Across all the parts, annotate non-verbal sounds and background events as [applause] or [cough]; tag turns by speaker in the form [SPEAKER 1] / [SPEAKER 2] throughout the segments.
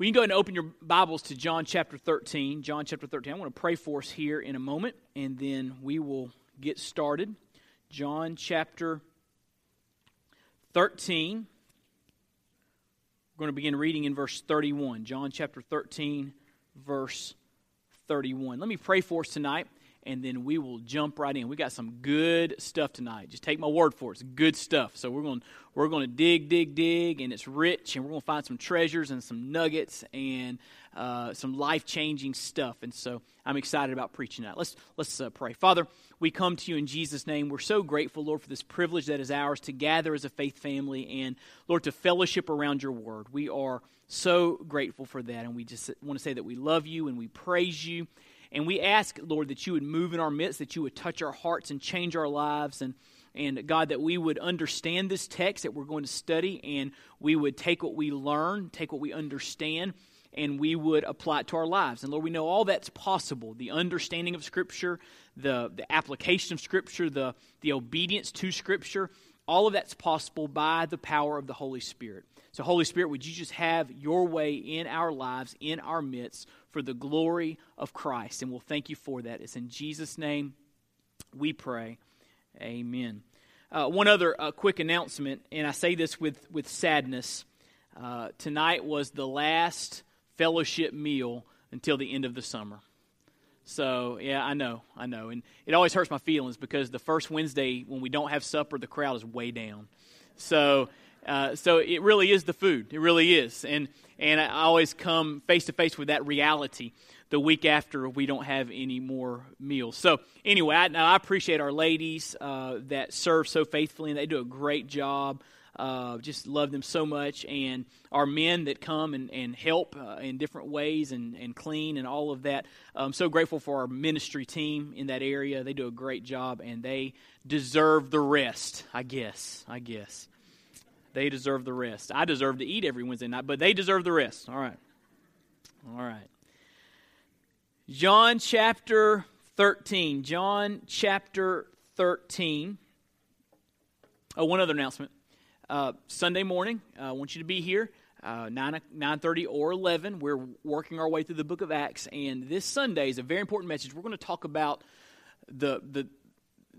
[SPEAKER 1] You can go ahead and open your Bibles to John chapter 13. John chapter 13. I want to pray for us here in a moment, and then we will get started. John chapter 13. We're going to begin reading in verse 31. John chapter 13, verse 31. Let me pray for us tonight and then we will jump right in. We got some good stuff tonight. Just take my word for it. It's good stuff. So we're going we're going to dig, dig, dig, and it's rich, and we're going to find some treasures and some nuggets and uh, some life changing stuff. And so I'm excited about preaching that. Let's let's uh, pray. Father, we come to you in Jesus' name. We're so grateful, Lord, for this privilege that is ours to gather as a faith family and Lord to fellowship around your word. We are so grateful for that, and we just want to say that we love you and we praise you and we ask, Lord, that you would move in our midst, that you would touch our hearts and change our lives. And, and God, that we would understand this text that we're going to study and we would take what we learn, take what we understand, and we would apply it to our lives. And Lord, we know all that's possible the understanding of Scripture, the, the application of Scripture, the, the obedience to Scripture. All of that's possible by the power of the Holy Spirit. So, Holy Spirit, would you just have your way in our lives, in our midst, for the glory of Christ? And we'll thank you for that. It's in Jesus' name we pray. Amen. Uh, one other uh, quick announcement, and I say this with, with sadness. Uh, tonight was the last fellowship meal until the end of the summer. So, yeah, I know, I know. And it always hurts my feelings because the first Wednesday when we don't have supper, the crowd is way down. So, uh, so it really is the food. It really is. And, and I always come face to face with that reality the week after we don't have any more meals. So, anyway, I, I appreciate our ladies uh, that serve so faithfully, and they do a great job. Uh, just love them so much. And our men that come and, and help uh, in different ways and, and clean and all of that. I'm so grateful for our ministry team in that area. They do a great job, and they deserve the rest, I guess. I guess. They deserve the rest. I deserve to eat every Wednesday night, but they deserve the rest. All right. All right. John chapter 13. John chapter 13. Oh, one other announcement. Uh, Sunday morning, uh, I want you to be here. Uh, 9 9.30 or 11 we're working our way through the book of acts and this sunday is a very important message we're going to talk about the, the,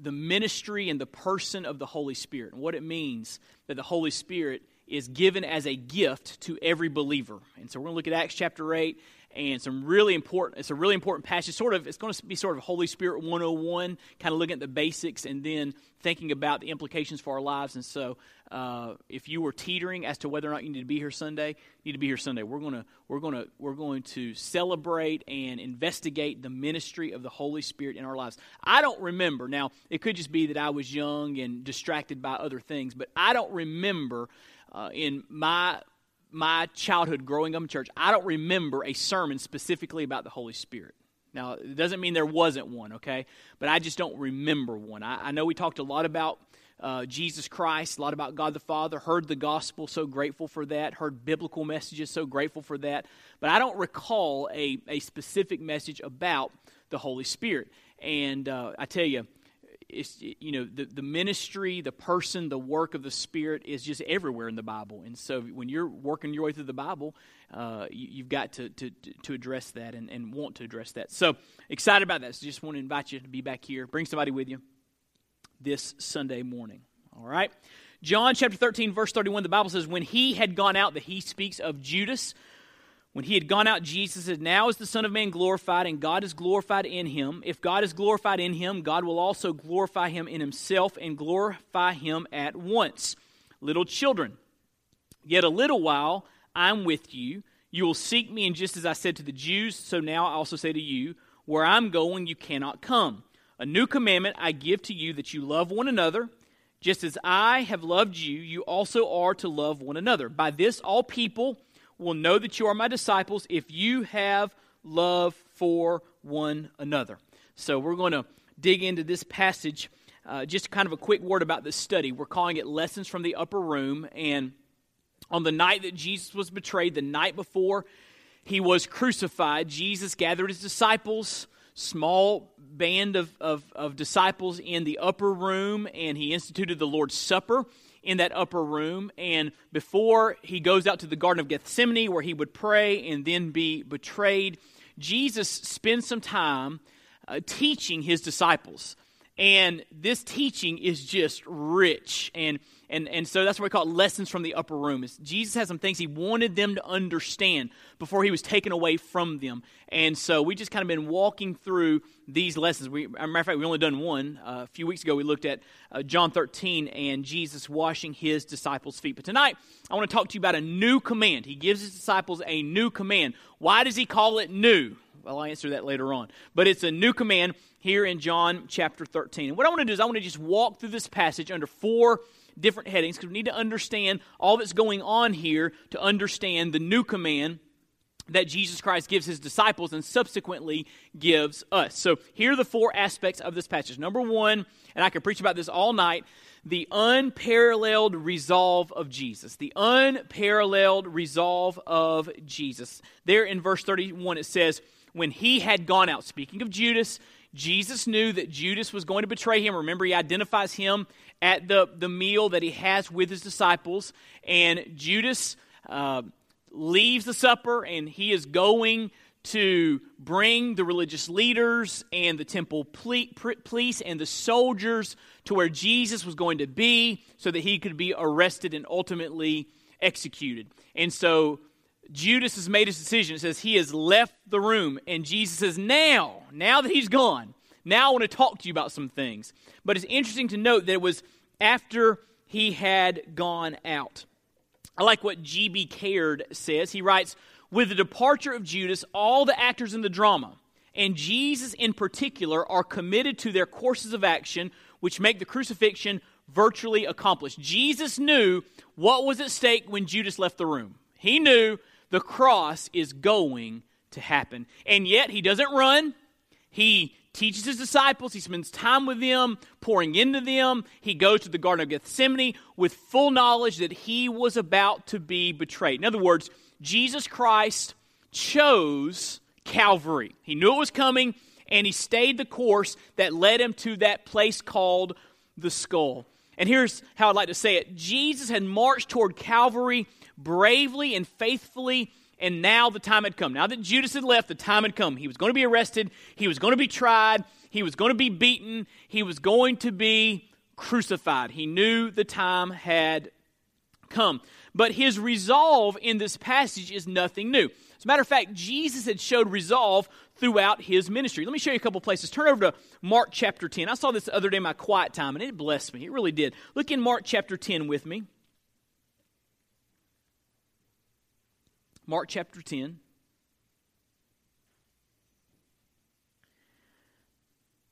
[SPEAKER 1] the ministry and the person of the Holy Spirit and what it means that the Holy Spirit is given as a gift to every believer. And so we're going to look at Acts chapter 8 and some really important it's a really important passage sort of it's going to be sort of holy spirit 101 kind of looking at the basics and then thinking about the implications for our lives. And so uh, if you were teetering as to whether or not you need to be here sunday you need to be here sunday. We're going to we're going to we're going to celebrate and investigate the ministry of the holy spirit in our lives. I don't remember now it could just be that i was young and distracted by other things but i don't remember uh, in my my childhood growing up in church, I don't remember a sermon specifically about the Holy Spirit. Now, it doesn't mean there wasn't one, okay? But I just don't remember one. I, I know we talked a lot about uh, Jesus Christ, a lot about God the Father, heard the gospel, so grateful for that, heard biblical messages, so grateful for that. But I don't recall a, a specific message about the Holy Spirit. And uh, I tell you, it's you know the, the ministry the person the work of the spirit is just everywhere in the bible. And so when you're working your way through the bible uh, you, have got to, to, to address that and, and want to address that. So excited about that. So just want to invite you to be back here. Bring somebody with you this sunday morning. All right. John chapter 13 verse 31 the bible says when he had gone out that he speaks of judas when he had gone out, Jesus said, Now is the Son of Man glorified, and God is glorified in him. If God is glorified in him, God will also glorify him in himself and glorify him at once. Little children, yet a little while I'm with you. You will seek me, and just as I said to the Jews, so now I also say to you, Where I'm going, you cannot come. A new commandment I give to you that you love one another. Just as I have loved you, you also are to love one another. By this, all people will know that you are my disciples if you have love for one another. So we're going to dig into this passage. Uh, just kind of a quick word about this study. We're calling it Lessons from the Upper Room. And on the night that Jesus was betrayed, the night before he was crucified, Jesus gathered his disciples, small band of, of, of disciples in the upper room, and he instituted the Lord's Supper in that upper room. And before he goes out to the Garden of Gethsemane, where he would pray and then be betrayed, Jesus spends some time uh, teaching his disciples. And this teaching is just rich. And, and, and so that's what we call it lessons from the upper room. Is Jesus has some things he wanted them to understand before he was taken away from them. And so we just kind of been walking through these lessons. We, matter of fact, we only done one. Uh, a few weeks ago, we looked at uh, John 13 and Jesus washing his disciples' feet. But tonight, I want to talk to you about a new command. He gives his disciples a new command. Why does he call it new? I'll answer that later on. But it's a new command here in John chapter 13. And what I want to do is I want to just walk through this passage under four different headings because we need to understand all that's going on here to understand the new command that Jesus Christ gives his disciples and subsequently gives us. So here are the four aspects of this passage. Number one, and I could preach about this all night, the unparalleled resolve of Jesus. The unparalleled resolve of Jesus. There in verse 31, it says, When he had gone out, speaking of Judas, Jesus knew that Judas was going to betray him. Remember, he identifies him at the, the meal that he has with his disciples. And Judas uh, leaves the supper and he is going to bring the religious leaders and the temple police and the soldiers to where Jesus was going to be so that he could be arrested and ultimately executed. And so Judas has made his decision. It says he has left the room, and Jesus says, Now, now that he's gone, now I want to talk to you about some things. But it's interesting to note that it was after he had gone out. I like what G.B. Caird says. He writes, With the departure of Judas, all the actors in the drama, and Jesus in particular, are committed to their courses of action, which make the crucifixion virtually accomplished. Jesus knew what was at stake when Judas left the room. He knew the cross is going to happen. And yet, he doesn't run. He teaches his disciples, he spends time with them, pouring into them. He goes to the Garden of Gethsemane with full knowledge that he was about to be betrayed. In other words, Jesus Christ chose Calvary. He knew it was coming, and he stayed the course that led him to that place called the skull. And here's how I'd like to say it Jesus had marched toward Calvary bravely and faithfully, and now the time had come. Now that Judas had left, the time had come. He was going to be arrested, he was going to be tried, he was going to be beaten, he was going to be crucified. He knew the time had come. But his resolve in this passage is nothing new. As a matter of fact, Jesus had showed resolve throughout his ministry. Let me show you a couple places. Turn over to Mark chapter 10. I saw this the other day in my quiet time, and it blessed me. It really did. Look in Mark chapter 10 with me. Mark chapter 10.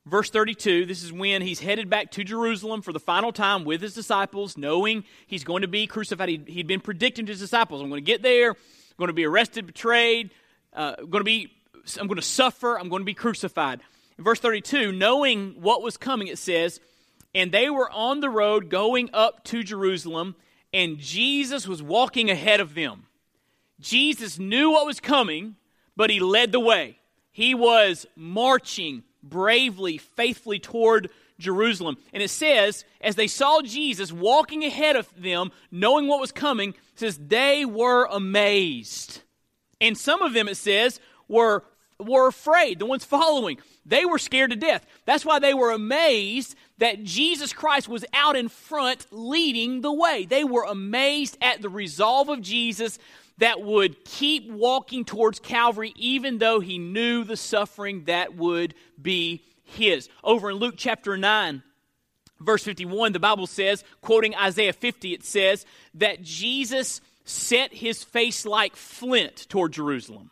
[SPEAKER 1] Verse 32, this is when he's headed back to Jerusalem for the final time with his disciples, knowing he's going to be crucified. He'd, he'd been predicting to his disciples, I'm going to get there, I'm going to be arrested, betrayed, uh, I'm going to be, I'm going to suffer, I'm going to be crucified. In verse 32, knowing what was coming, it says, And they were on the road going up to Jerusalem, and Jesus was walking ahead of them. Jesus knew what was coming, but he led the way. He was marching bravely, faithfully toward Jerusalem. And it says, as they saw Jesus walking ahead of them, knowing what was coming, says they were amazed. And some of them, it says, were, were afraid, the ones following. They were scared to death. That's why they were amazed that Jesus Christ was out in front leading the way. They were amazed at the resolve of Jesus that would keep walking towards Calvary, even though he knew the suffering that would be his. Over in Luke chapter 9, verse 51, the Bible says, quoting Isaiah 50, it says that Jesus set his face like flint toward Jerusalem.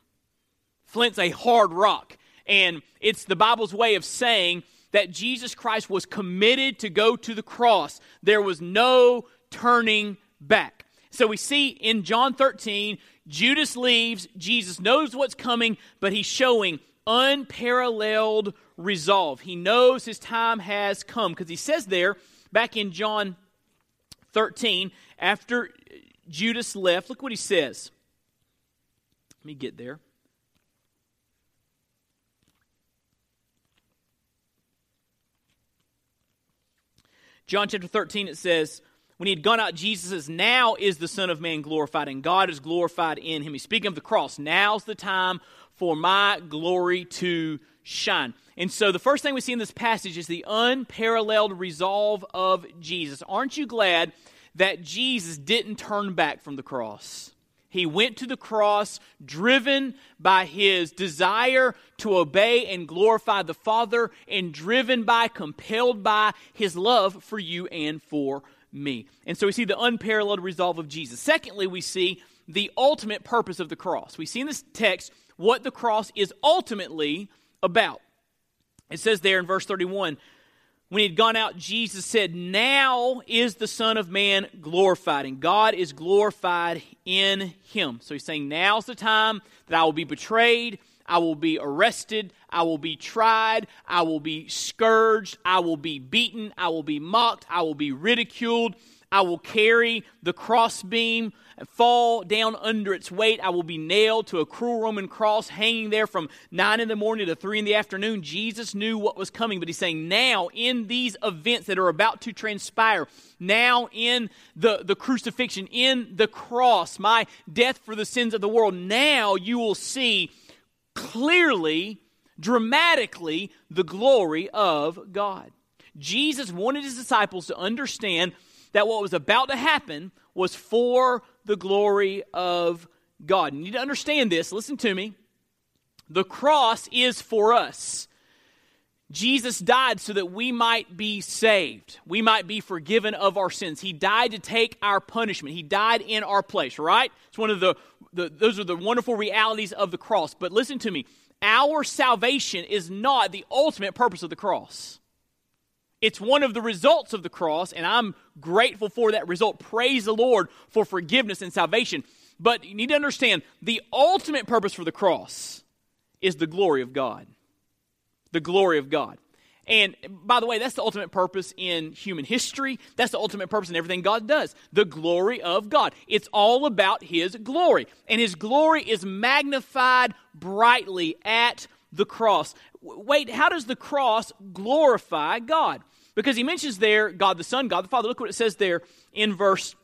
[SPEAKER 1] Flint's a hard rock. And it's the Bible's way of saying that Jesus Christ was committed to go to the cross. There was no turning back. So we see in John 13, Judas leaves. Jesus knows what's coming, but he's showing unparalleled resolve. He knows his time has come because he says there, back in John 13, after Judas left, look what he says. Let me get there. John chapter 13, it says, When he had gone out, Jesus says, Now is the Son of Man glorified, and God is glorified in him. He's speaking of the cross. Now's the time for my glory to shine. And so the first thing we see in this passage is the unparalleled resolve of Jesus. Aren't you glad that Jesus didn't turn back from the cross? He went to the cross driven by his desire to obey and glorify the Father, and driven by, compelled by his love for you and for me. And so we see the unparalleled resolve of Jesus. Secondly, we see the ultimate purpose of the cross. We see in this text what the cross is ultimately about. It says there in verse 31 when he had gone out, Jesus said, Now is the Son of Man glorified, and God is glorified in him. So he's saying, Now's the time that I will be betrayed, I will be arrested, I will be tried, I will be scourged, I will be beaten, I will be mocked, I will be ridiculed, I will carry the crossbeam and fall down under its weight. I will be nailed to a cruel Roman cross, hanging there from 9 in the morning to 3 in the afternoon. Jesus knew what was coming, but he's saying, now in these events that are about to transpire, now in the, the crucifixion, in the cross, my death for the sins of the world, now you will see clearly, dramatically, the glory of God. Jesus wanted his disciples to understand that what was about to happen was for the glory of God. You need to understand this. Listen to me. The cross is for us. Jesus died so that we might be saved. We might be forgiven of our sins. He died to take our punishment. He died in our place, right? It's one of the, the those are the wonderful realities of the cross. But listen to me. Our salvation is not the ultimate purpose of the cross. It's one of the results of the cross, and I'm grateful for that result. Praise the Lord for forgiveness and salvation. But you need to understand the ultimate purpose for the cross is the glory of God. The glory of God. And by the way, that's the ultimate purpose in human history. That's the ultimate purpose in everything God does. The glory of God. It's all about His glory. And His glory is magnified brightly at the cross. Wait, how does the cross glorify God? Because he mentions there God the Son, God the Father. Look what it says there in verse,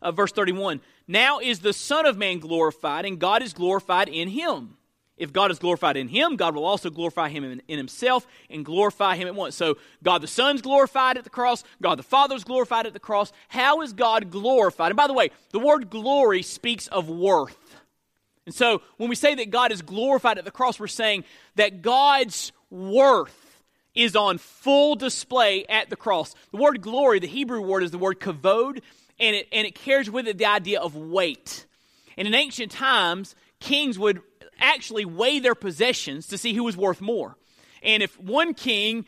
[SPEAKER 1] uh, verse 31. Now is the Son of Man glorified, and God is glorified in him. If God is glorified in him, God will also glorify him in, in, himself and glorify him at once. So God the Son's glorified at the cross, God the Father's glorified at the cross. How is God glorified? And by the way, the word glory speaks of worth. And so when we say that God is glorified at the cross, we're saying that God's worth is on full display at the cross. The word glory, the Hebrew word, is the word kavod, and it, and it carries with it the idea of weight. And in ancient times, kings would actually weigh their possessions to see who was worth more. And if one king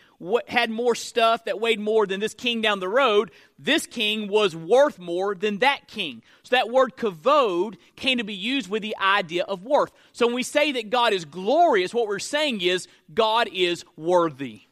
[SPEAKER 1] had more stuff that weighed more than this king down the road, this king was worth more than that king. So that word kavod came to be used with the idea of worth. So when we say that God is glorious, what we're saying is God is worthy.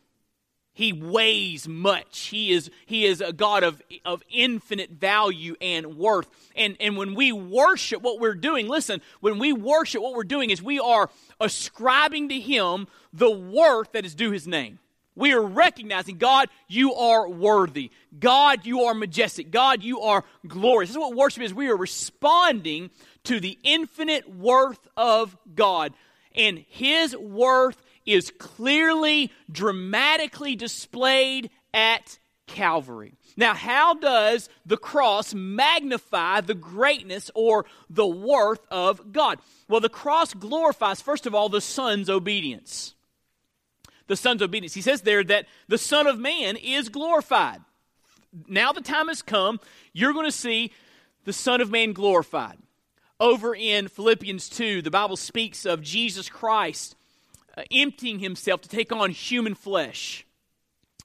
[SPEAKER 1] He weighs much. He is, he is a God of, of infinite value and worth. And, and when we worship what we're doing, listen, when we worship, what we're doing is we are ascribing to Him the worth that is due His name. We are recognizing, God, you are worthy. God, you are majestic. God, you are glorious. This is what worship is. We are responding to the infinite worth of God. And His worth is clearly, dramatically displayed at Calvary. Now, how does the cross magnify the greatness or the worth of God? Well, the cross glorifies, first of all, the Son's obedience. The Son's obedience. He says there that the Son of Man is glorified. Now the time has come, you're going to see the Son of Man glorified. Over in Philippians 2, the Bible speaks of Jesus Christ Uh, emptying himself to take on human flesh,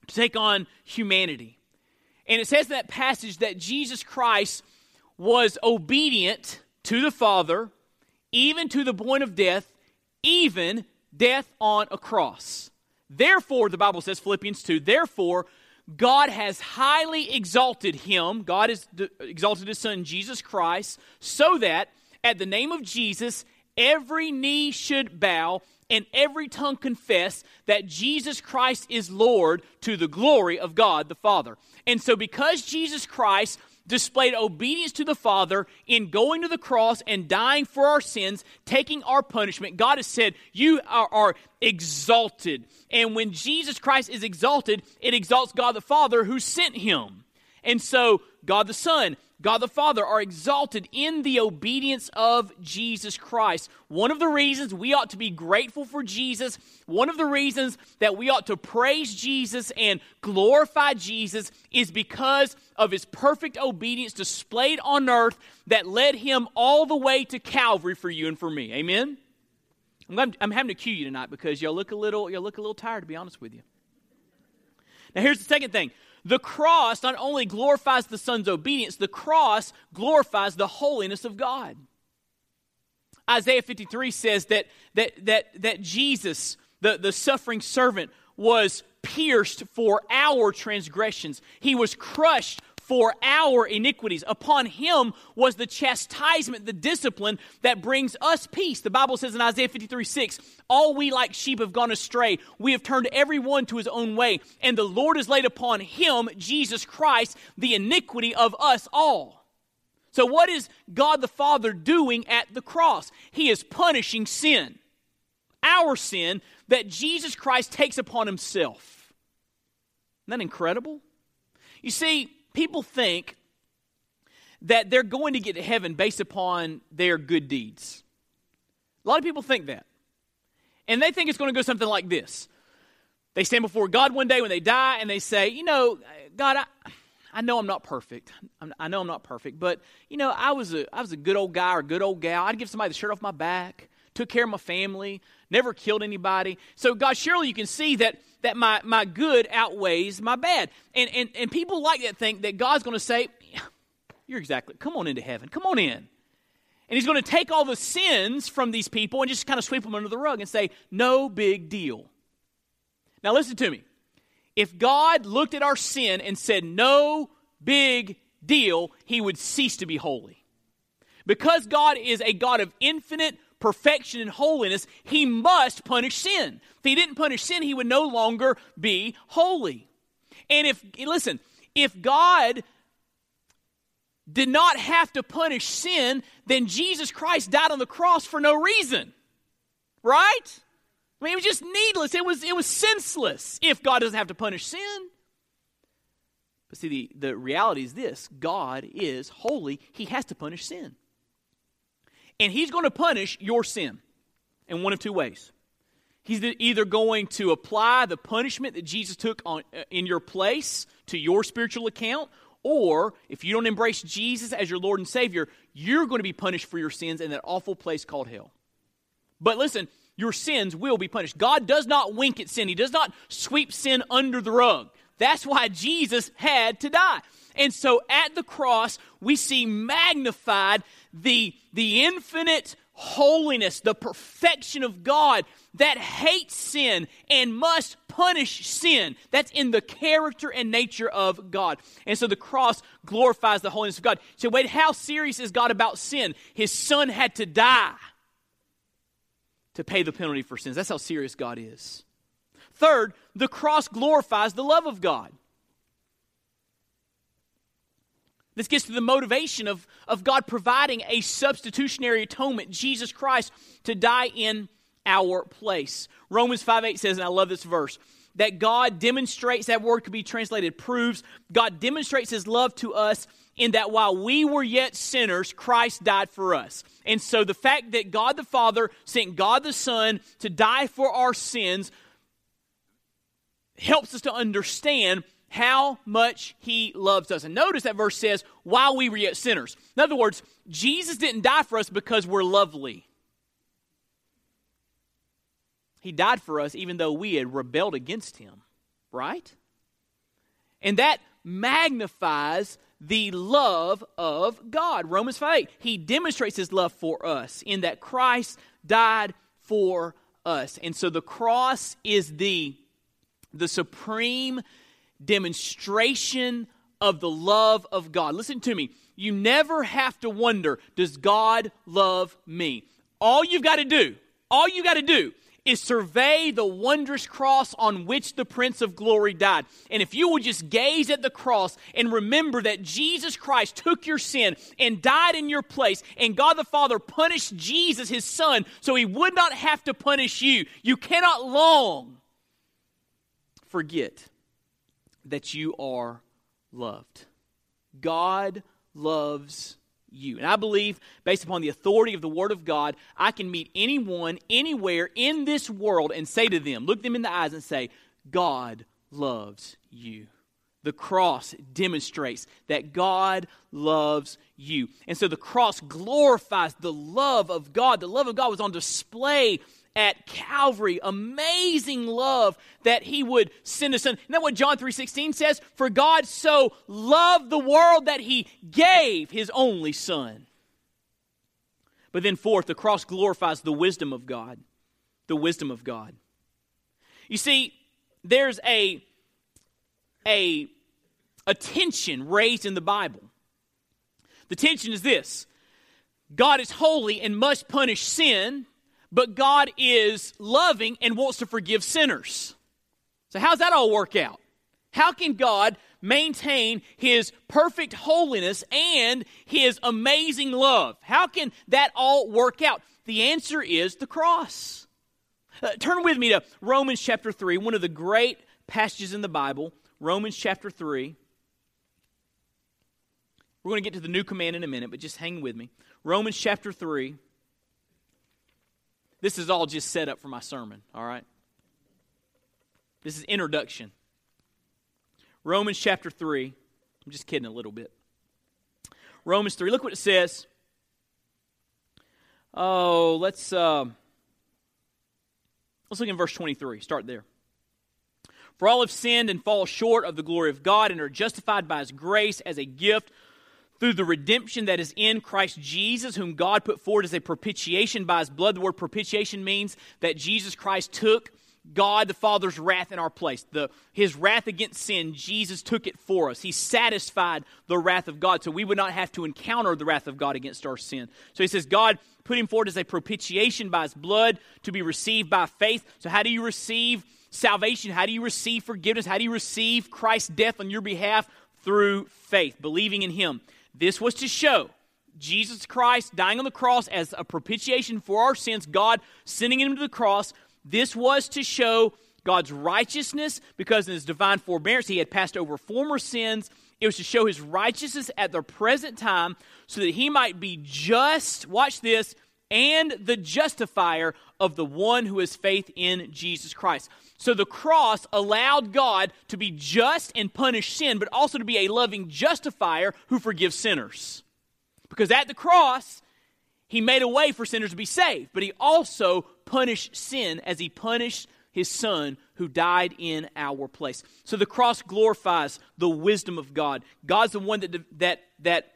[SPEAKER 1] to take on humanity. And it says in that passage that Jesus Christ was obedient to the Father, even to the point of death, even death on a cross. Therefore, the Bible says, Philippians 2, therefore, God has highly exalted him, God has exalted his Son, Jesus Christ, so that at the name of Jesus, every knee should bow and every tongue confess that Jesus Christ is Lord to the glory of God the Father. And so, because Jesus Christ displayed obedience to the Father in going to the cross and dying for our sins, taking our punishment, God has said, You are, are, exalted. And when Jesus Christ is exalted, it exalts God the Father who sent him. And so, God the Son God the Father are exalted in the obedience of Jesus Christ. One of the reasons we ought to be grateful for Jesus, one of the reasons that we ought to praise Jesus and glorify Jesus is because of his perfect obedience displayed on earth that led him all the way to Calvary for you and for me. Amen. I'm, I'm having to cue you tonight because y'all look a little y'all look a little tired to be honest with you. Now here's the second thing. The cross not only glorifies the Son's obedience, the cross glorifies the holiness of God. Isaiah 53 says that, that, that, that Jesus, the, the suffering servant, was pierced for our transgressions. He was crushed for our iniquities. Upon him was the chastisement, the discipline that brings us peace. The Bible says in Isaiah 53 6, All we like sheep have gone astray. We have turned every one to his own way. And the Lord has laid upon him, Jesus Christ, the iniquity of us all. So, what is God the Father doing at the cross? He is punishing sin, our sin that Jesus Christ takes upon himself. Isn't that incredible? You see, people think that they're going to get to heaven based upon their good deeds. A lot of people think that. And they think it's going to go something like this. They stand before God one day when they die and they say, You know, God, I, I know I'm not perfect. I know I'm not perfect, but, you know, I was, a, I was a good old guy or good old gal. I'd give somebody the shirt off my back, took care of my family, never killed anybody. So, God, surely you can see that that my, my good outweighs my bad. And, and, and people like that think that God's going to say, You're exactly, come on into heaven, come on in. And He's going to take all the sins from these people and just kind of sweep them under the rug and say, No big deal. Now, listen to me. If God looked at our sin and said, No big deal, He would cease to be holy. Because God is a God of infinite perfection and holiness, he must punish sin. If he didn't punish sin, he would no longer be holy. And if, listen, if God did not have to punish sin, then Jesus Christ died on the cross for no reason. Right? I mean, it was just needless. It was, it was senseless if God doesn't have to punish sin. But see, the, the reality is this God is holy, He has to punish sin. And he's going to punish your sin in one of two ways. He's either going to apply the punishment that Jesus took on, uh, in your place to your spiritual account, or if you don't embrace Jesus as your Lord and Savior, you're going to be punished for your sins in that awful place called hell. But listen, your sins will be punished. God does not wink at sin, He does not sweep sin under the rug. That's why Jesus had to die. And so at the cross, we see magnified the, the infinite holiness, the perfection of God that hates sin and must punish sin. That's in the character and nature of God. And so the cross glorifies the holiness of God. So, wait, how serious is God about sin? His son had to die to pay the penalty for sins. That's how serious God is. Third, the cross glorifies the love of God. This gets to the motivation of, of God providing a substitutionary atonement, Jesus Christ, to die in our place. Romans 5 8 says, and I love this verse, that God demonstrates, that word could be translated proves, God demonstrates his love to us in that while we were yet sinners, Christ died for us. And so the fact that God the Father sent God the Son to die for our sins helps us to understand how much he loves us. And notice that verse says, while we were yet sinners. In other words, Jesus didn't die for us because we're lovely. He died for us even though we had rebelled against him, right? And that magnifies the love of God. Romans 5 8. He demonstrates his love for us in that Christ died for us. And so the cross is the the supreme demonstration of the love of God. Listen to me. You never have to wonder, does God love me? All you've got to do, all you got to do is survey the wondrous cross on which the Prince of Glory died. And if you will just gaze at the cross and remember that Jesus Christ took your sin and died in your place, and God the Father punished Jesus, his son, so he would not have to punish you, you cannot long forget that you are loved. God loves you. And I believe, based upon the authority of the Word of God, I can meet anyone, anywhere in this world and say to them, look them in the eyes and say, God loves you. The cross demonstrates that God loves you. And so the cross glorifies the love of God. The love of God was on display at Calvary. Amazing love that he would send a son. Isn't that what John 3.16 says? For God so loved the world that he gave his only son. But then fourth, the cross glorifies the wisdom of God. The wisdom of God. You see, there's a, a, a tension raised in the Bible. The tension is this God is holy and must punish sin, but God is loving and wants to forgive sinners. So, how's that all work out? How can God maintain his perfect holiness and his amazing love? How can that all work out? The answer is the cross. Uh, turn with me to Romans chapter 3, one of the great passages in the Bible. Romans chapter 3. We're going to get to the new command in a minute, but just hang with me. Romans chapter 3. This is all just set up for my sermon, all right? This is introduction. Romans chapter 3. I'm just kidding a little bit. Romans 3. Look what it says. Oh, let's uh, let's look in verse 23. Start there. For all have sinned and fall short of the glory of God and are justified by his grace as a gift through the redemption that is in Christ Jesus, whom God put forward as a propitiation by his blood. The word propitiation means that Jesus Christ took God the Father's wrath in our place. The, his wrath against sin, Jesus took it for us. He satisfied the wrath of God so we would not have to encounter the wrath of God against our sin. So he says, God put him forward as a propitiation by his blood to be received by faith. So, how do you receive salvation? How do you receive forgiveness? How do you receive Christ's death on your behalf? Through faith, believing in him. This was to show Jesus Christ dying on the cross as a propitiation for our sins, God sending him to the cross. This was to show God's righteousness because in his divine forbearance he had passed over former sins. It was to show his righteousness at the present time so that he might be just, watch this, and the justifier of the one who has faith in Jesus Christ. So the cross allowed God to be just and punish sin, but also to be a loving justifier who forgives sinners. Because at the cross, he made a way for sinners to be saved, but he also punished sin as he punished his son who died in our place. So the cross glorifies the wisdom of God. God's the one that that that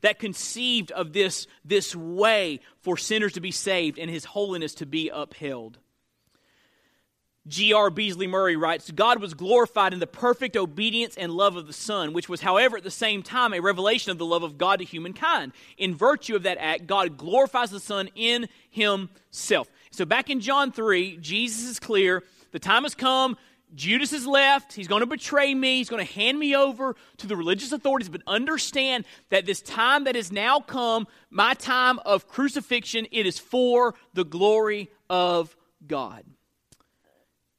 [SPEAKER 1] that conceived of this this way for sinners to be saved and his holiness to be upheld. G.R. Beasley Murray writes God was glorified in the perfect obedience and love of the Son, which was, however, at the same time a revelation of the love of God to humankind. In virtue of that act, God glorifies the Son in Himself. So, back in John 3, Jesus is clear. The time has come. Judas has left. He's going to betray me. He's going to hand me over to the religious authorities. But understand that this time that has now come, my time of crucifixion, it is for the glory of God.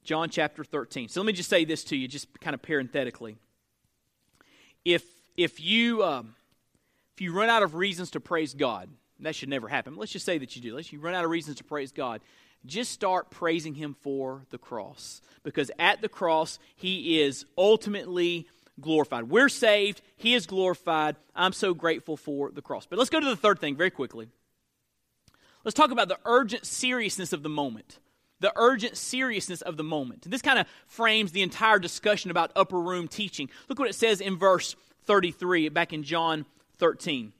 [SPEAKER 1] John chapter 13. So let me just say this to you, just kind of parenthetically. If, if, you, um, if you run out of reasons to praise God, that should never happen. Let's just say that you do. Let's you run out of reasons to praise God. Just start praising Him for the cross. Because at the cross, He is ultimately glorified. We're saved, He is glorified. I'm so grateful for the cross. But let's go to the third thing very quickly. Let's talk about the urgent seriousness of the moment the urgent seriousness of the moment. This kind of frames the entire discussion about upper room teaching. Look what it says in verse 33, back in John 13.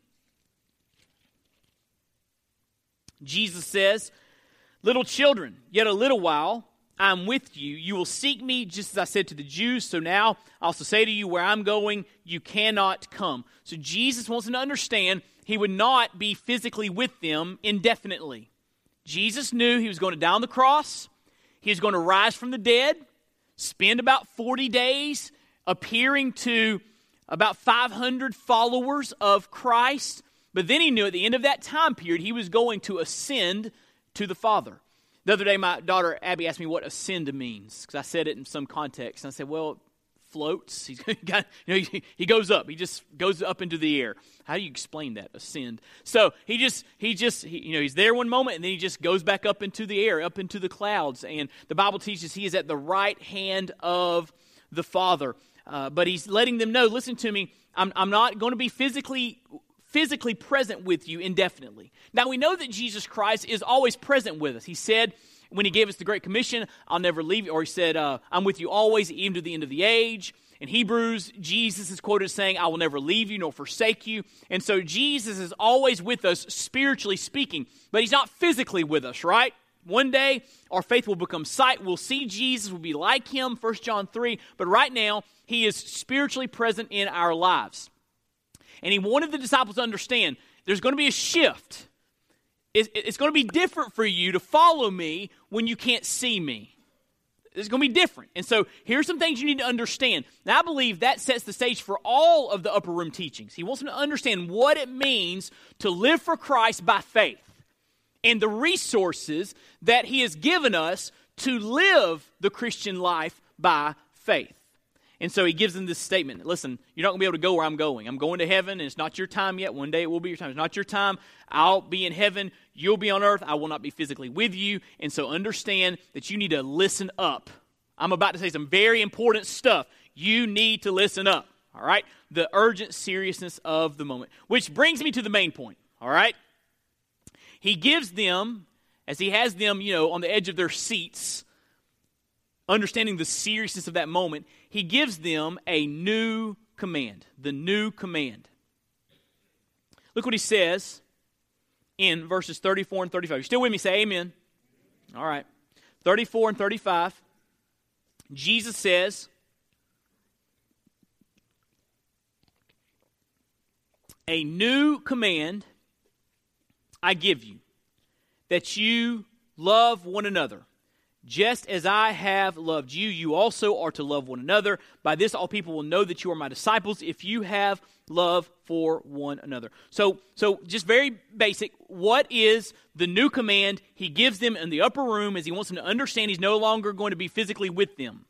[SPEAKER 1] Jesus says, Little children, yet a little while I'm with you. You will seek me, just as I said to the Jews. So now I also say to you, where I'm going, you cannot come. So Jesus wants them to understand he would not be physically with them indefinitely. Jesus knew he was going to die on the cross, he was going to rise from the dead, spend about 40 days appearing to about 500 followers of Christ. But then he knew at the end of that time period, he was going to ascend to the Father. The other day, my daughter Abby asked me what ascend means because I said it in some context. And I said, well, floats. [laughs] He's got, you know, he, he goes up. He just goes up into the air. How do you explain that? Ascend. So he just, he just, he, you know, he's there one moment and then he just goes back up into the air, up into the clouds. And the Bible teaches he is at the right hand of the Father. Uh, but he's letting them know, listen to me, I'm, I'm not going to be physically physically present with you indefinitely. Now we know that Jesus Christ is always present with us. He said when he gave us the Great Commission, I'll never leave you, or he said, uh, I'm with you always, even to the end of the age. In Hebrews, Jesus is quoted as saying, I will never leave you nor forsake you. And so Jesus is always with us, spiritually speaking, but he's not physically with us, right? One day, our faith will become sight. We'll see Jesus, we'll be like him, 1 John 3. But right now, he is spiritually present in our lives. And he wanted the disciples to understand there's going to be a shift it's going to be different for you to follow me when you can't see me. It's going to be different. And so here's some things you need to understand. Now, I believe that sets the stage for all of the upper room teachings. He wants them to understand what it means to live for Christ by faith and the resources that he has given us to live the Christian life by faith. And so he gives them this statement Listen, you're not going to be able to go where I'm going. I'm going to heaven, and it's not your time yet. One day it will be your time. It's not your time. I'll be in heaven. You'll be on earth. I will not be physically with you. And so understand that you need to listen up. I'm about to say some very important stuff. You need to listen up. All right? The urgent seriousness of the moment. Which brings me to the main point. All right? He gives them, as he has them, you know, on the edge of their seats, understanding the seriousness of that moment, he gives them a new command. The new command. Look what he says in verses 34 and 35. You still with me? Say amen. All right. 34 and 35. Jesus says, A new command I give you, that you love one another. Just as I have loved you, you also are to love one another. By this, all people will know that you are my disciples if you have love for one another. So, so just very basic. What is the new command he gives them in the upper room as he wants them to understand he's no longer going to be physically with them?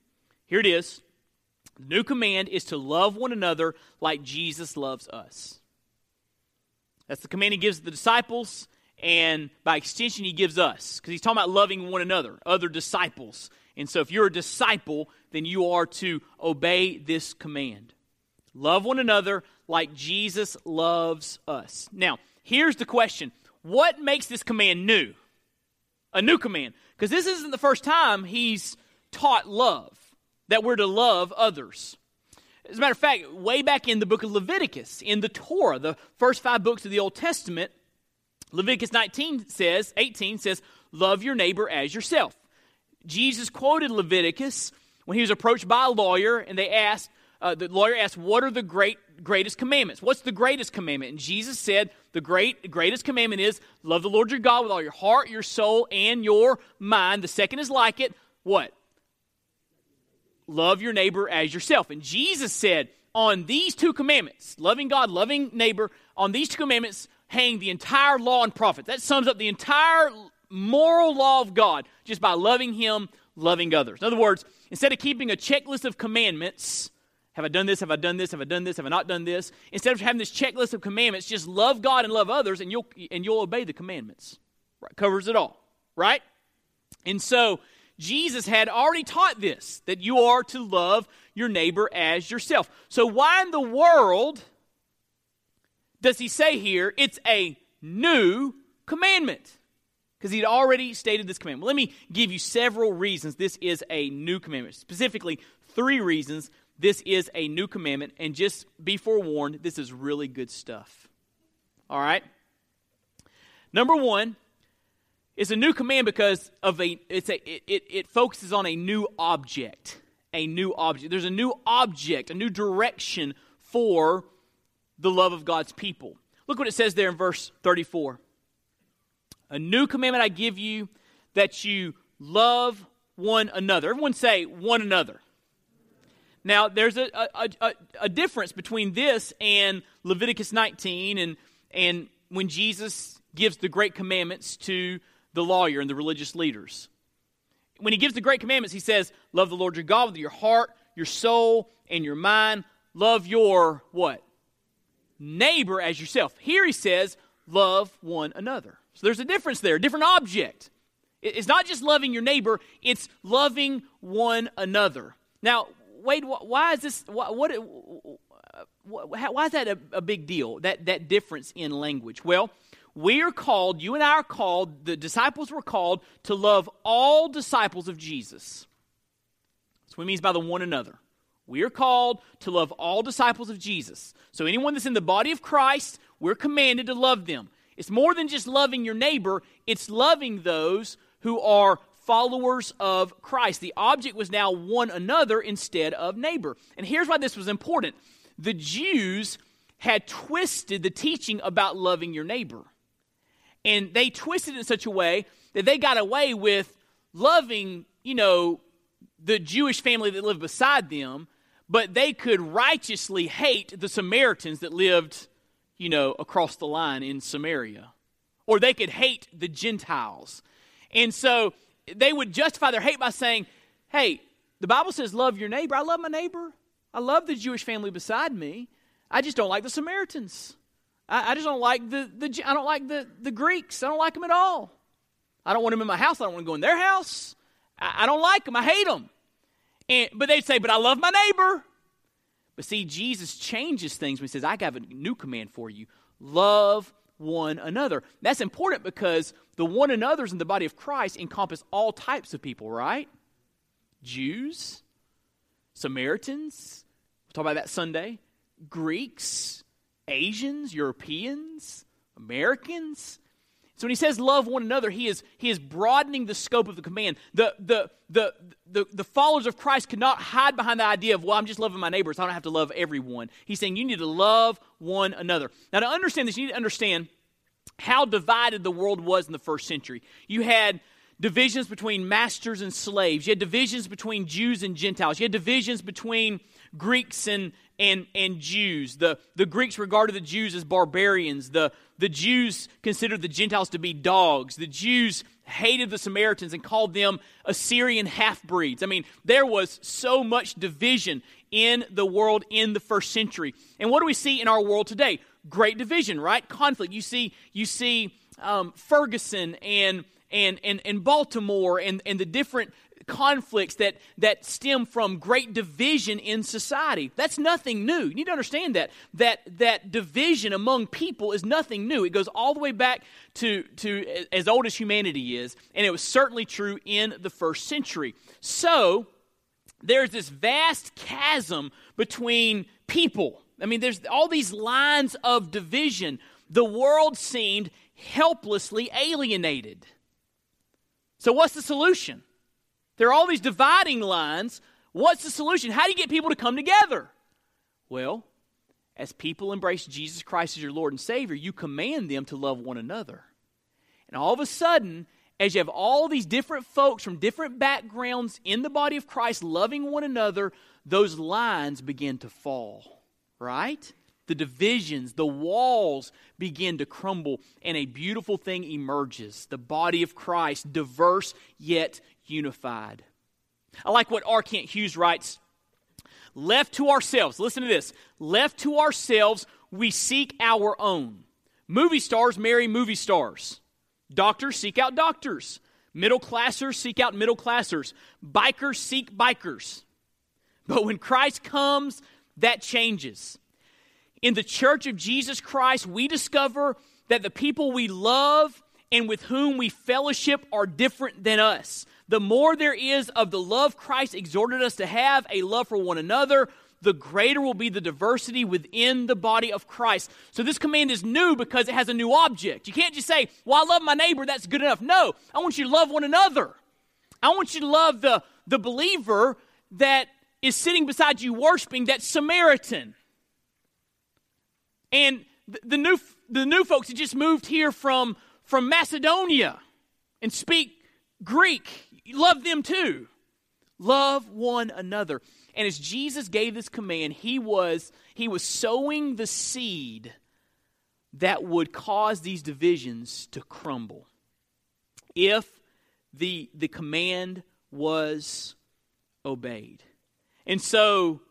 [SPEAKER 1] Here it is. The new command is to love one another like Jesus loves us. That's the command he gives the disciples and by extension, he gives us, because he's talking about loving one another, other disciples. And so, if you're a disciple, then you are to obey this command love one another like Jesus loves us. Now, here's the question What makes this command new? A new command. Because this isn't the first time he's taught love, that we're to love others. As a matter of fact, way back in the book of Leviticus, in the Torah, the first five books of the Old Testament, Leviticus 19 says, 18 says, love your neighbor as yourself. Jesus quoted Leviticus when he was approached by a lawyer and they asked, uh, the lawyer asked, What are the great, greatest commandments? What's the greatest commandment? And Jesus said, The great, greatest commandment is love the Lord your God with all your heart, your soul, and your mind. The second is like it. What? Love your neighbor as yourself. And Jesus said, On these two commandments, loving God, loving neighbor, on these two commandments, hang the entire law and prophets. That sums up the entire moral law of God just by loving Him, loving others. In other words, instead of keeping a checklist of commandments, have I done this? Have I done this? Have I done this? Have I not done this? Instead of having this checklist of commandments, just love God and love others, and you'll and you'll obey the commandments. Right? Covers it all, right? And so Jesus had already taught this that you are to love your neighbor as yourself. So why in the world does he say here it's a new commandment? Because he'd already stated this commandment. Let me give you several reasons this is a new commandment. Specifically, three reasons this is a new commandment. And just be forewarned, this is really good stuff. All right? Number one, it's a new command because of a it's a it, it, it focuses on a new object. A new object. There's a new object, a new direction for the love of God's people. Look what it says there in verse 34. A new commandment I give you that you love one another. Everyone say one another. Now, there's a, a, a, a, difference between this and Leviticus 19 and, and when Jesus gives the great commandments to the lawyer and the religious leaders. When he gives the great commandments, he says, Love the Lord your God with your heart, your soul, and your mind. Love your what? Neighbor as yourself. Here he says, Love one another. So there's a difference there, a different object. It's not just loving your neighbor, it's loving one another. Now, Wade, why is this, what, uh, what why is that a, a big deal, that, that difference in language? Well, we are called, you and I are called, the disciples were called to love all disciples of Jesus. That's what it means by the one another. We are called to love all disciples of Jesus. So, anyone that's in the body of Christ, we're commanded to love them. It's more than just loving your neighbor, it's loving those who are followers of Christ. The object was now one another instead of neighbor. And here's why this was important the Jews had twisted the teaching about loving your neighbor. And they twisted it in such a way that they got away with loving, you know, the Jewish family that lived beside them, but they could righteously hate the Samaritans that lived, you know, across the line in Samaria. Or they could hate the Gentiles. And so they would justify their hate by saying, hey, the Bible says, love your neighbor. I love my neighbor. I love the Jewish family beside me. I just don't like the Samaritans. I, I just don't like the, the I don't like the, the Greeks. I don't like them at all. I don't want them in my house. I don't want to go in their house. I, I don't like them. I hate them. And, but they'd say, but I love my neighbor. But see, Jesus changes things when he says, I have a new command for you. Love one another. That's important because the one another's in the body of Christ encompass all types of people, right? Jews, Samaritans, we'll talk about that Sunday, Greeks, Asians, Europeans, Americans. So when he says love one another, he is, he is broadening the scope of the command. The, the, the, the, the followers of Christ cannot hide behind the idea of, well, I'm just loving my neighbors. I don't have to love everyone. He's saying you need to love one another. Now, to understand this, you need to understand how divided the world was in the first century. You had divisions between masters and slaves. You had divisions between Jews and Gentiles. You had divisions between Greeks and, and, and Jews. The, the Greeks regarded the Jews as barbarians. The, the Jews considered the Gentiles to be dogs. The Jews hated the Samaritans and called them Assyrian half breeds. I mean, there was so much division in the world in the first century. And what do we see in our world today? Great division, right? Conflict. You see, you see um, Ferguson and and, and, and Baltimore and, and the different conflicts that, that stem from great division in society. That's nothing new. You need to understand that. That, that division among people is nothing new. It goes all the way back to, to as old as humanity is, and it was certainly true in the first century. So, there's this vast chasm between people. I mean, there's all these lines of division. The world seemed helplessly alienated. So, what's the solution? There are all these dividing lines. What's the solution? How do you get people to come together? Well, as people embrace Jesus Christ as your Lord and Savior, you command them to love one another. And all of a sudden, as you have all these different folks from different backgrounds in the body of Christ loving one another, those lines begin to fall, right? The divisions, the walls begin to crumble, and a beautiful thing emerges the body of Christ, diverse yet unified. I like what R. Kent Hughes writes Left to ourselves, listen to this left to ourselves, we seek our own. Movie stars marry movie stars. Doctors seek out doctors. Middle classers seek out middle classers. Bikers seek bikers. But when Christ comes, that changes. In the church of Jesus Christ, we discover that the people we love and with whom we fellowship are different than us the more there is of the love Christ exhorted us to have, a love for one another, the greater will be the diversity within the body of Christ. So this command is new because it has a new object. You can't just say, Well, I love my neighbor, that's good enough. No, I want you to love one another. I want you to love the, the believer that is sitting beside you worshiping, that Samaritan. And the, the new, the new folks that just moved here from, from Macedonia and speak Greek. Love them too. Love one another. And as Jesus gave this command, he was, he was sowing the seed that would cause these divisions to crumble. If the, the command was obeyed. And so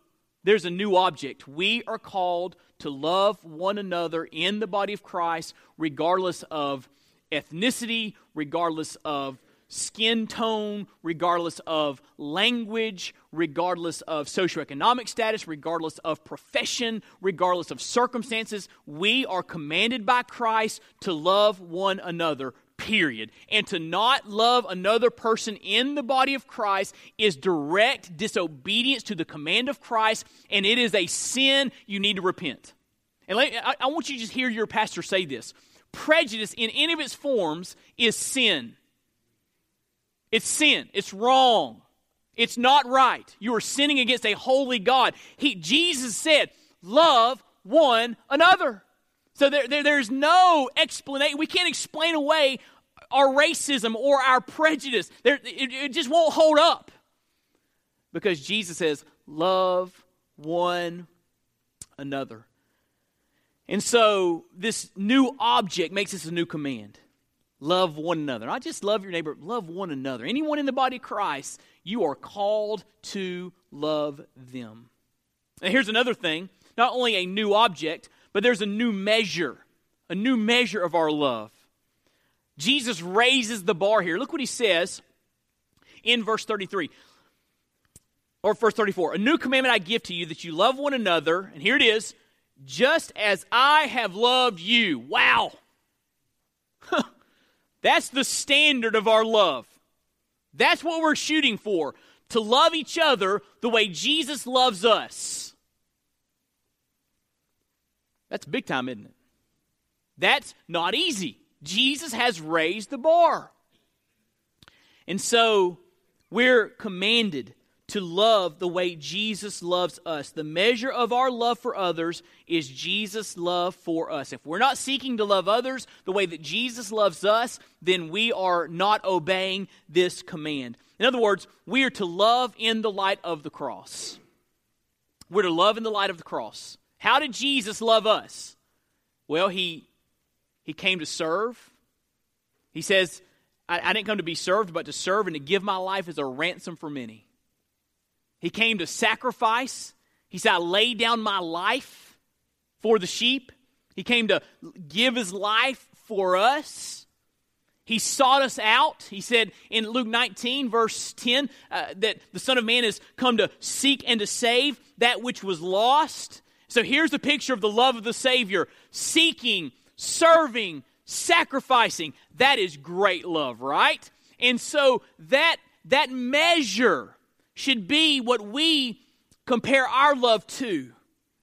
[SPEAKER 1] there's a new object. We are called to love one another in the body of Christ, regardless of ethnicity, regardless of skin tone, regardless of language, regardless of socioeconomic status, regardless of profession, regardless of circumstances. We are commanded by Christ to love one another, period. And to not love another person in the body of Christ is direct disobedience to the command of Christ, and it is a sin you need to repent. And let, I, I want you to just hear your pastor say this prejudice in any of its forms is sin. It's sin. It's wrong. It's not right. You are sinning against a holy God. He, Jesus said, Love one another. So there, there, there's no explanation. We can't explain away our racism or our prejudice. There, it, it just won't hold up. Because Jesus says, Love one another. And so this new object makes this a new command. Love one another. Not just love your neighbor, love one another. Anyone in the body of Christ, you are called to love them. And here's another thing not only a new object, but there's a new measure, a new measure of our love. Jesus raises the bar here. Look what he says in verse 33 or verse 34. A new commandment I give to you that you love one another, and here it is, just as I have loved you. Wow. That's the standard of our love. That's what we're shooting for to love each other the way Jesus loves us. That's big time, isn't it? That's not easy. Jesus has raised the bar. And so we're commanded to love the way Jesus loves us. The measure of our love for others is Jesus' love for us. If we're not seeking to love others the way that Jesus loves us, then we are not obeying this command. In other words, we are to love in the light of the cross. We're to love in the light of the cross. How did Jesus love us? Well, he, he came to serve. He says, I, I didn't come to be served, but to serve and to give my life as a ransom for many. He came to sacrifice. He said, I lay down my life for the sheep. He came to give his life for us. He sought us out. He said in Luke 19, verse 10, uh, that the Son of Man has come to seek and to save that which was lost. So here's the picture of the love of the Savior seeking, serving, sacrificing. That is great love, right? And so that, that measure should be what we compare our love to.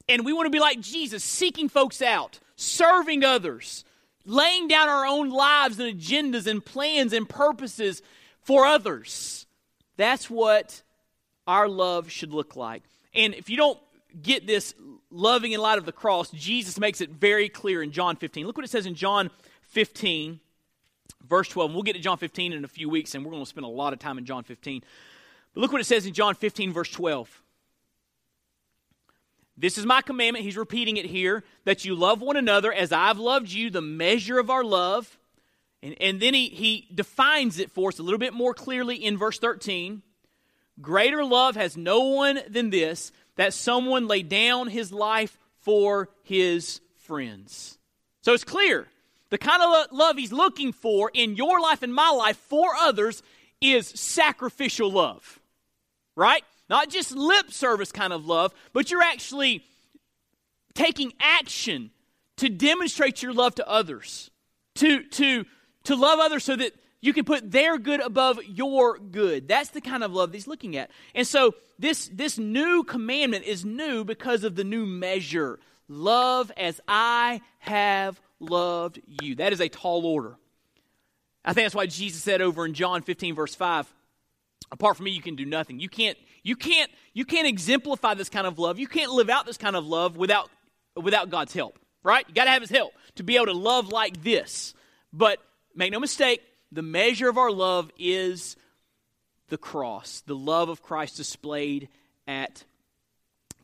[SPEAKER 1] And we want to be like Jesus, seeking folks out, serving others, laying down our own lives and agendas and plans and purposes for others. That's what our love should look like. And if you don't get this loving in light of the cross, Jesus makes it very clear in John 15. Look what it says in John 15, verse 12. And we'll get to John 15 in a few weeks, and we're going to spend a lot of time in John 15. Look what it says in John 15, verse 12. This is my commandment. He's repeating it here that you love one another as I've loved you, the measure of our love. And, and then he, he defines it for us a little bit more clearly in verse 13. Greater love has no one than this, that someone lay down his life for his friends. So it's clear. The kind of love he's looking for in your life and my life for others is sacrificial love right? Not just lip service kind of love, but you're actually taking action to demonstrate your love to others, to, to, to love others so that you can put their good above your good. That's the kind of love he's looking at. And so this, this new commandment is new because of the new measure. Love as I have loved you. That is a tall order. I think that's why Jesus said over in John 15, verse 5, apart from me you can do nothing you can't you can't you can't exemplify this kind of love you can't live out this kind of love without without god's help right? You got to have his help to be able to love like this. But make no mistake, the measure of our love is the cross, the love of Christ displayed at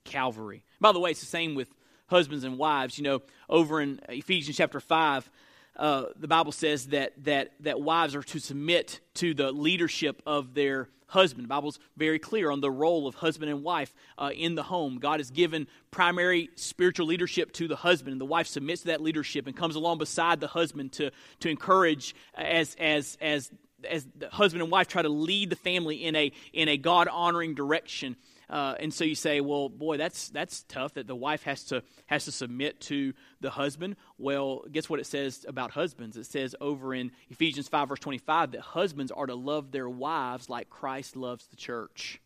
[SPEAKER 1] Calvary. By the way, it's the same with husbands and wives. You know, over in Ephesians chapter 5, uh, the Bible says that, that, that wives are to submit to the leadership of their husband. The Bible's very clear on the role of husband and wife uh, in the home. God has given primary spiritual leadership to the husband, and the wife submits to that leadership and comes along beside the husband to, to encourage as, as, as, as the husband and wife try to lead the family in a, in a God honoring direction. Uh, and so you say, well, boy, that's that's tough that the wife has to has to submit to the husband. Well, guess what it says about husbands? It says over in Ephesians five verse twenty five that husbands are to love their wives like Christ loves the church.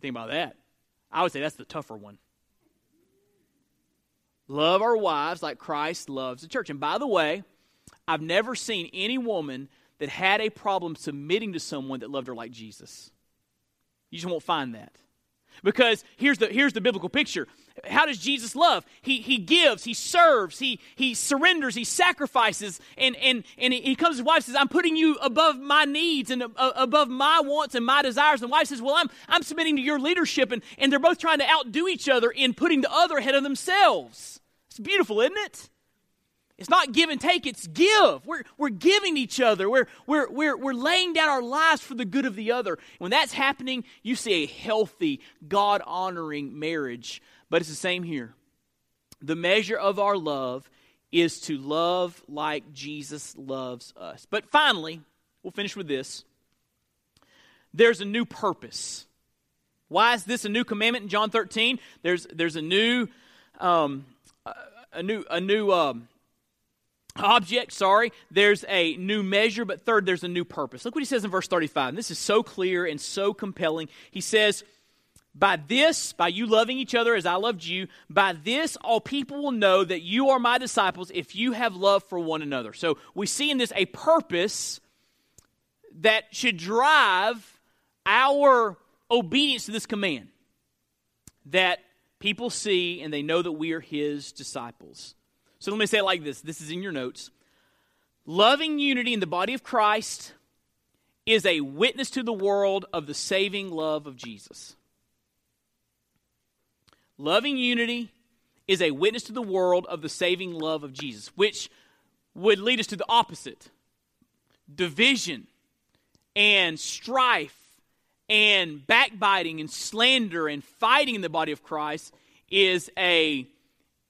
[SPEAKER 1] Think about that. I would say that's the tougher one. Love our wives like Christ loves the church. And by the way, I've never seen any woman that had a problem submitting to someone that loved her like Jesus. You just won't find that. Because here's the, here's the biblical picture. How does Jesus love? He, he gives, he serves, he, he surrenders, he sacrifices, and, and, and he comes to his wife and says, I'm putting you above my needs and uh, above my wants and my desires. And wife says, Well, I'm, I'm submitting to your leadership. And, and they're both trying to outdo each other in putting the other ahead of themselves. It's beautiful, isn't it? It's not give and take, it's give. We're, we're giving each other. We're, we're, we're, we're laying down our lives for the good of the other. When that's happening, you see a healthy, God honoring marriage. But it's the same here. The measure of our love is to love like Jesus loves us. But finally, we'll finish with this there's a new purpose. Why is this a new commandment in John 13? There's, there's a new. Um, a new, a new um, object, sorry, there's a new measure, but third, there's a new purpose. Look what he says in verse 35. And this is so clear and so compelling. He says, By this, by you loving each other as I loved you, by this all people will know that you are my disciples if you have love for one another. So we see in this a purpose that should drive our obedience to this command. That people see and they know that we are his disciples. So let me say it like this this is in your notes. Loving unity in the body of Christ is a witness to the world of the saving love of Jesus. Loving unity is a witness to the world of the saving love of Jesus, which would lead us to the opposite division and strife and backbiting and slander and fighting in the body of Christ is a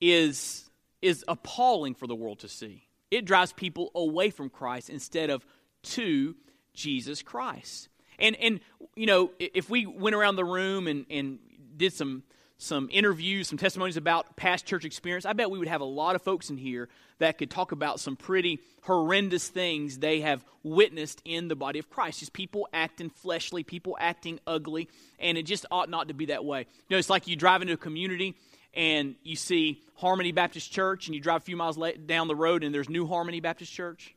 [SPEAKER 1] is is appalling for the world to see. It drives people away from Christ instead of to Jesus Christ. And, and you know, if we went around the room and, and did some, some interviews, some testimonies about past church experience, I bet we would have a lot of folks in here that could talk about some pretty horrendous things they have witnessed in the body of Christ. Just people acting fleshly, people acting ugly, and it just ought not to be that way. You know, it's like you drive into a community and you see Harmony Baptist Church, and you drive a few miles down the road, and there's New Harmony Baptist Church.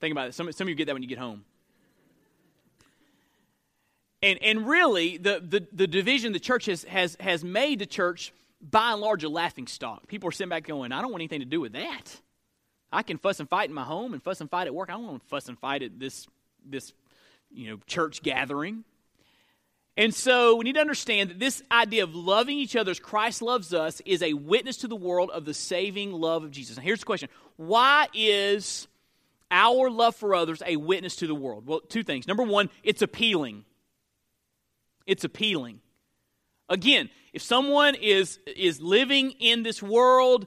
[SPEAKER 1] Think about it. Some, some of you get that when you get home. And, and really, the, the, the division the church has, has, has made the church, by and large, a laughing stock. People are sitting back going, I don't want anything to do with that. I can fuss and fight in my home and fuss and fight at work. I don't want to fuss and fight at this, this you know, church gathering. And so we need to understand that this idea of loving each other as Christ loves us is a witness to the world of the saving love of Jesus. Now, here's the question Why is our love for others a witness to the world? Well, two things. Number one, it's appealing. It's appealing. Again, if someone is, is living in this world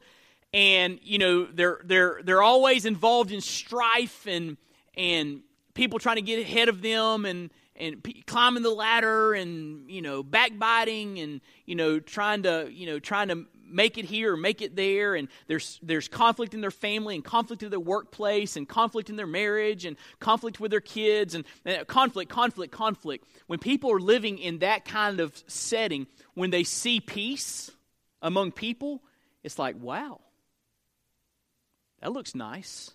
[SPEAKER 1] and you know they're they're they're always involved in strife and and people trying to get ahead of them and and p- climbing the ladder and you know backbiting and you know trying to you know trying to make it here or make it there. And there's there's conflict in their family and conflict in their workplace and conflict in their marriage and conflict with their kids and, and conflict conflict conflict. When people are living in that kind of setting when they see peace among people it's like wow that looks nice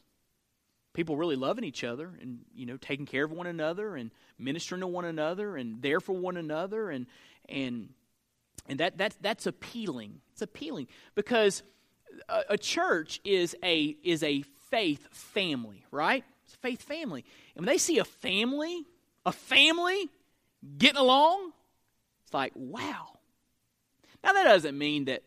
[SPEAKER 1] people really loving each other and you know taking care of one another and ministering to one another and there for one another and and And that, that, that's appealing. It's appealing because a, a church is a, is a faith family, right? It's a faith family. And when they see a family, a family getting along, it's like, wow. Now that doesn't mean that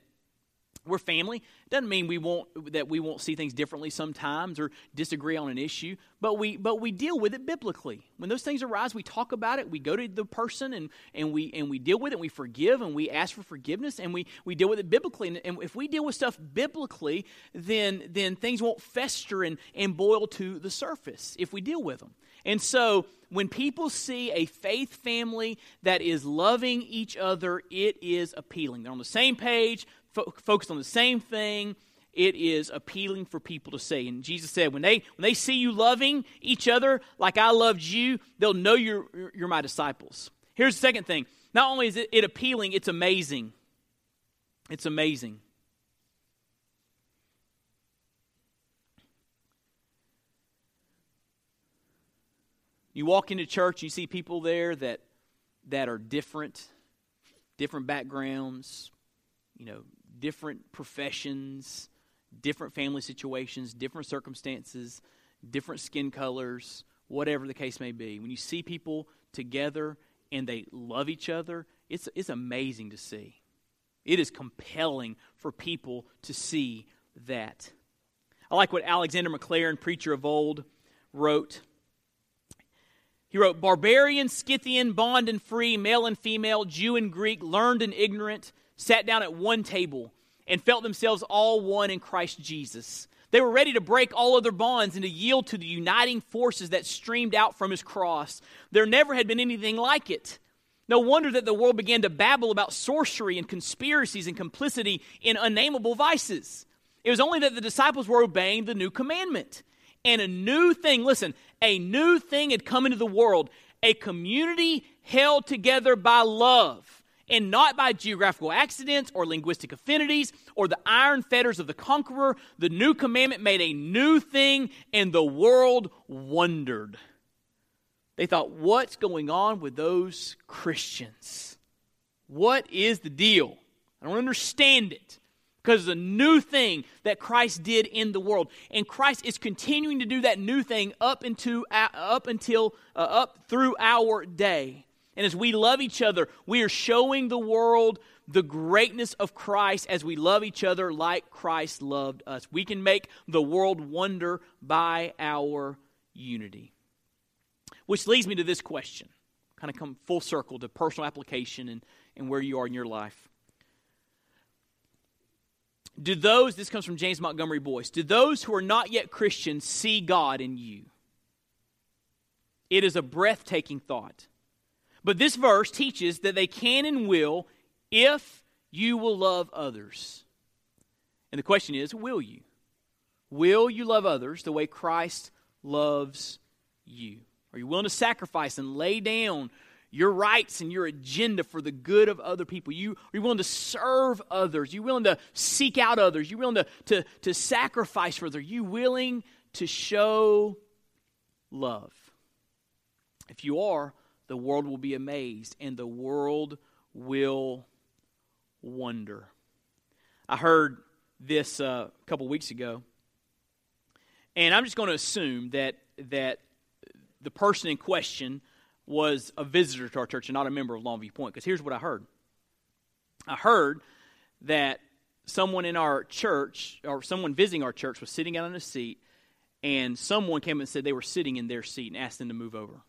[SPEAKER 1] we're family. Doesn't mean we won't that we won't see things differently sometimes or disagree on an issue, but we but we deal with it biblically. When those things arise, we talk about it, we go to the person and, and we and we deal with it, and we forgive and we ask for forgiveness and we, we deal with it biblically. And, and if we deal with stuff biblically, then then things won't fester and, and boil to the surface if we deal with them. And so when people see a faith family that is loving each other, it is appealing. They're on the same page, fo- focused on the same thing, it is appealing for people to say. And Jesus said, when they when they see you loving each other like I loved you, they'll know you're you're my disciples. Here's the second thing. Not only is it, it appealing, it's amazing. It's amazing. You walk into church, you see people there that that are different, different backgrounds, you know, different professions, different family situations, different circumstances, different skin colors, whatever the case may be. When you see people together and they love each other, it's, it's amazing to see. It is compelling for people to see that. I like what Alexander Maclaren, preacher of old, wrote. He wrote Barbarian, Scythian, bond and free, male and female, Jew and Greek, learned and ignorant, sat down at one table and felt themselves all one in Christ Jesus. They were ready to break all other bonds and to yield to the uniting forces that streamed out from his cross. There never had been anything like it. No wonder that the world began to babble about sorcery and conspiracies and complicity in unnameable vices. It was only that the disciples were obeying the new commandment. And a new thing, listen, a new thing had come into the world a community held together by love and not by geographical accidents or linguistic affinities or the iron fetters of the conqueror. The new commandment made a new thing, and the world wondered. They thought, what's going on with those Christians? What is the deal? I don't understand it. Because it's a new thing that Christ did in the world. And Christ is continuing to do that new thing up, into, up until, uh, up through our day. And as we love each other, we are showing the world the greatness of Christ as we love each other like Christ loved us. We can make the world wonder by our unity. Which leads me to this question, kind of come full circle to personal application and, and where you are in your life. Do those, this comes from James Montgomery Boice, do those who are not yet Christians see God in you? It is a breathtaking thought. But this verse teaches that they can and will if you will love others. And the question is will you? Will you love others the way Christ loves you? Are you willing to sacrifice and lay down your rights and your agenda for the good of other people? You, are you willing to serve others? Are you willing to seek out others? Are you willing to, to, to sacrifice for others? Are you willing to show love? If you are, the world will be amazed and the world will wonder. I heard this uh, a couple weeks ago, and I'm just going to assume that that the person in question was a visitor to our church and not a member of Longview Point. Because here's what I heard: I heard that someone in our church or someone visiting our church was sitting out on a seat, and someone came and said they were sitting in their seat and asked them to move over.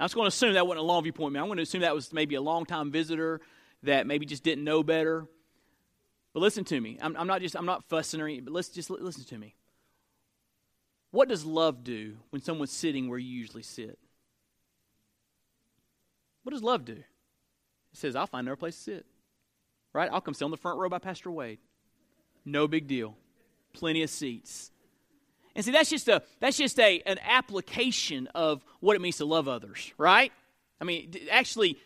[SPEAKER 1] I was going to assume that wasn't a Longview Point man. I'm going to assume that was maybe a long-time visitor that maybe just didn't know better. But listen to me. I'm, I'm not just I'm not fussing or anything, but let's just listen to me. What does love do when someone's sitting where you usually sit? What does love do? It says, I'll find another place to sit. Right? I'll come sit on the front row by Pastor Wade. No big deal. Plenty of seats. And see, that's just a that's just a an application of what it means to love others, right? I mean, actually,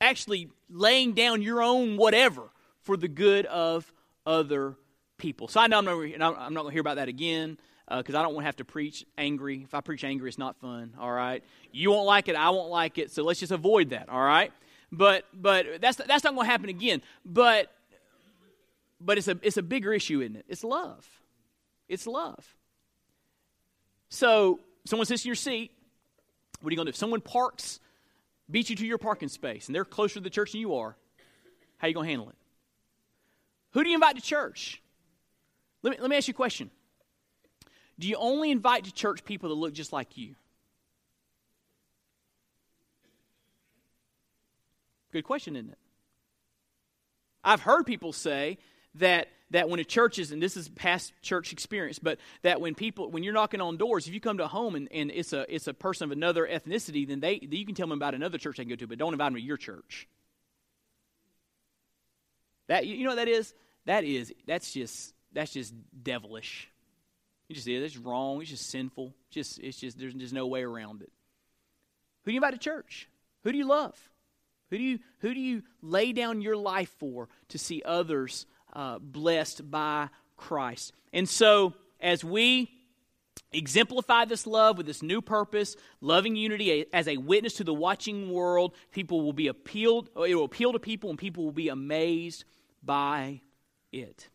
[SPEAKER 1] actually laying down your own whatever for the good of other people. So I know I'm not, I'm not going to hear about that again because uh, I don't want to have to preach angry. If I preach angry, it's not fun. All right, you won't like it, I won't like it. So let's just avoid that. All right. But but that's that's not going to happen again. But but it's a it's a bigger issue, isn't it? It's love. It's love. So someone sits in your seat. What are you going to do? If someone parks, beats you to your parking space, and they're closer to the church than you are, how are you going to handle it? Who do you invite to church? Let me, let me ask you a question. Do you only invite to church people that look just like you? Good question, isn't it? I've heard people say that that when a church is, and this is past church experience, but that when people, when you're knocking on doors, if you come to a home and, and it's a it's a person of another ethnicity, then they you can tell them about another church they can go to, but don't invite them to your church. That you know what that is? That is that's just that's just devilish. It just. It's wrong. It's just sinful. Just it's just there's just no way around it. Who do you invite to church? Who do you love? Who do you who do you lay down your life for to see others uh, blessed by Christ? And so as we exemplify this love with this new purpose, loving unity as a witness to the watching world, people will be appealed. It will appeal to people, and people will be amazed by it.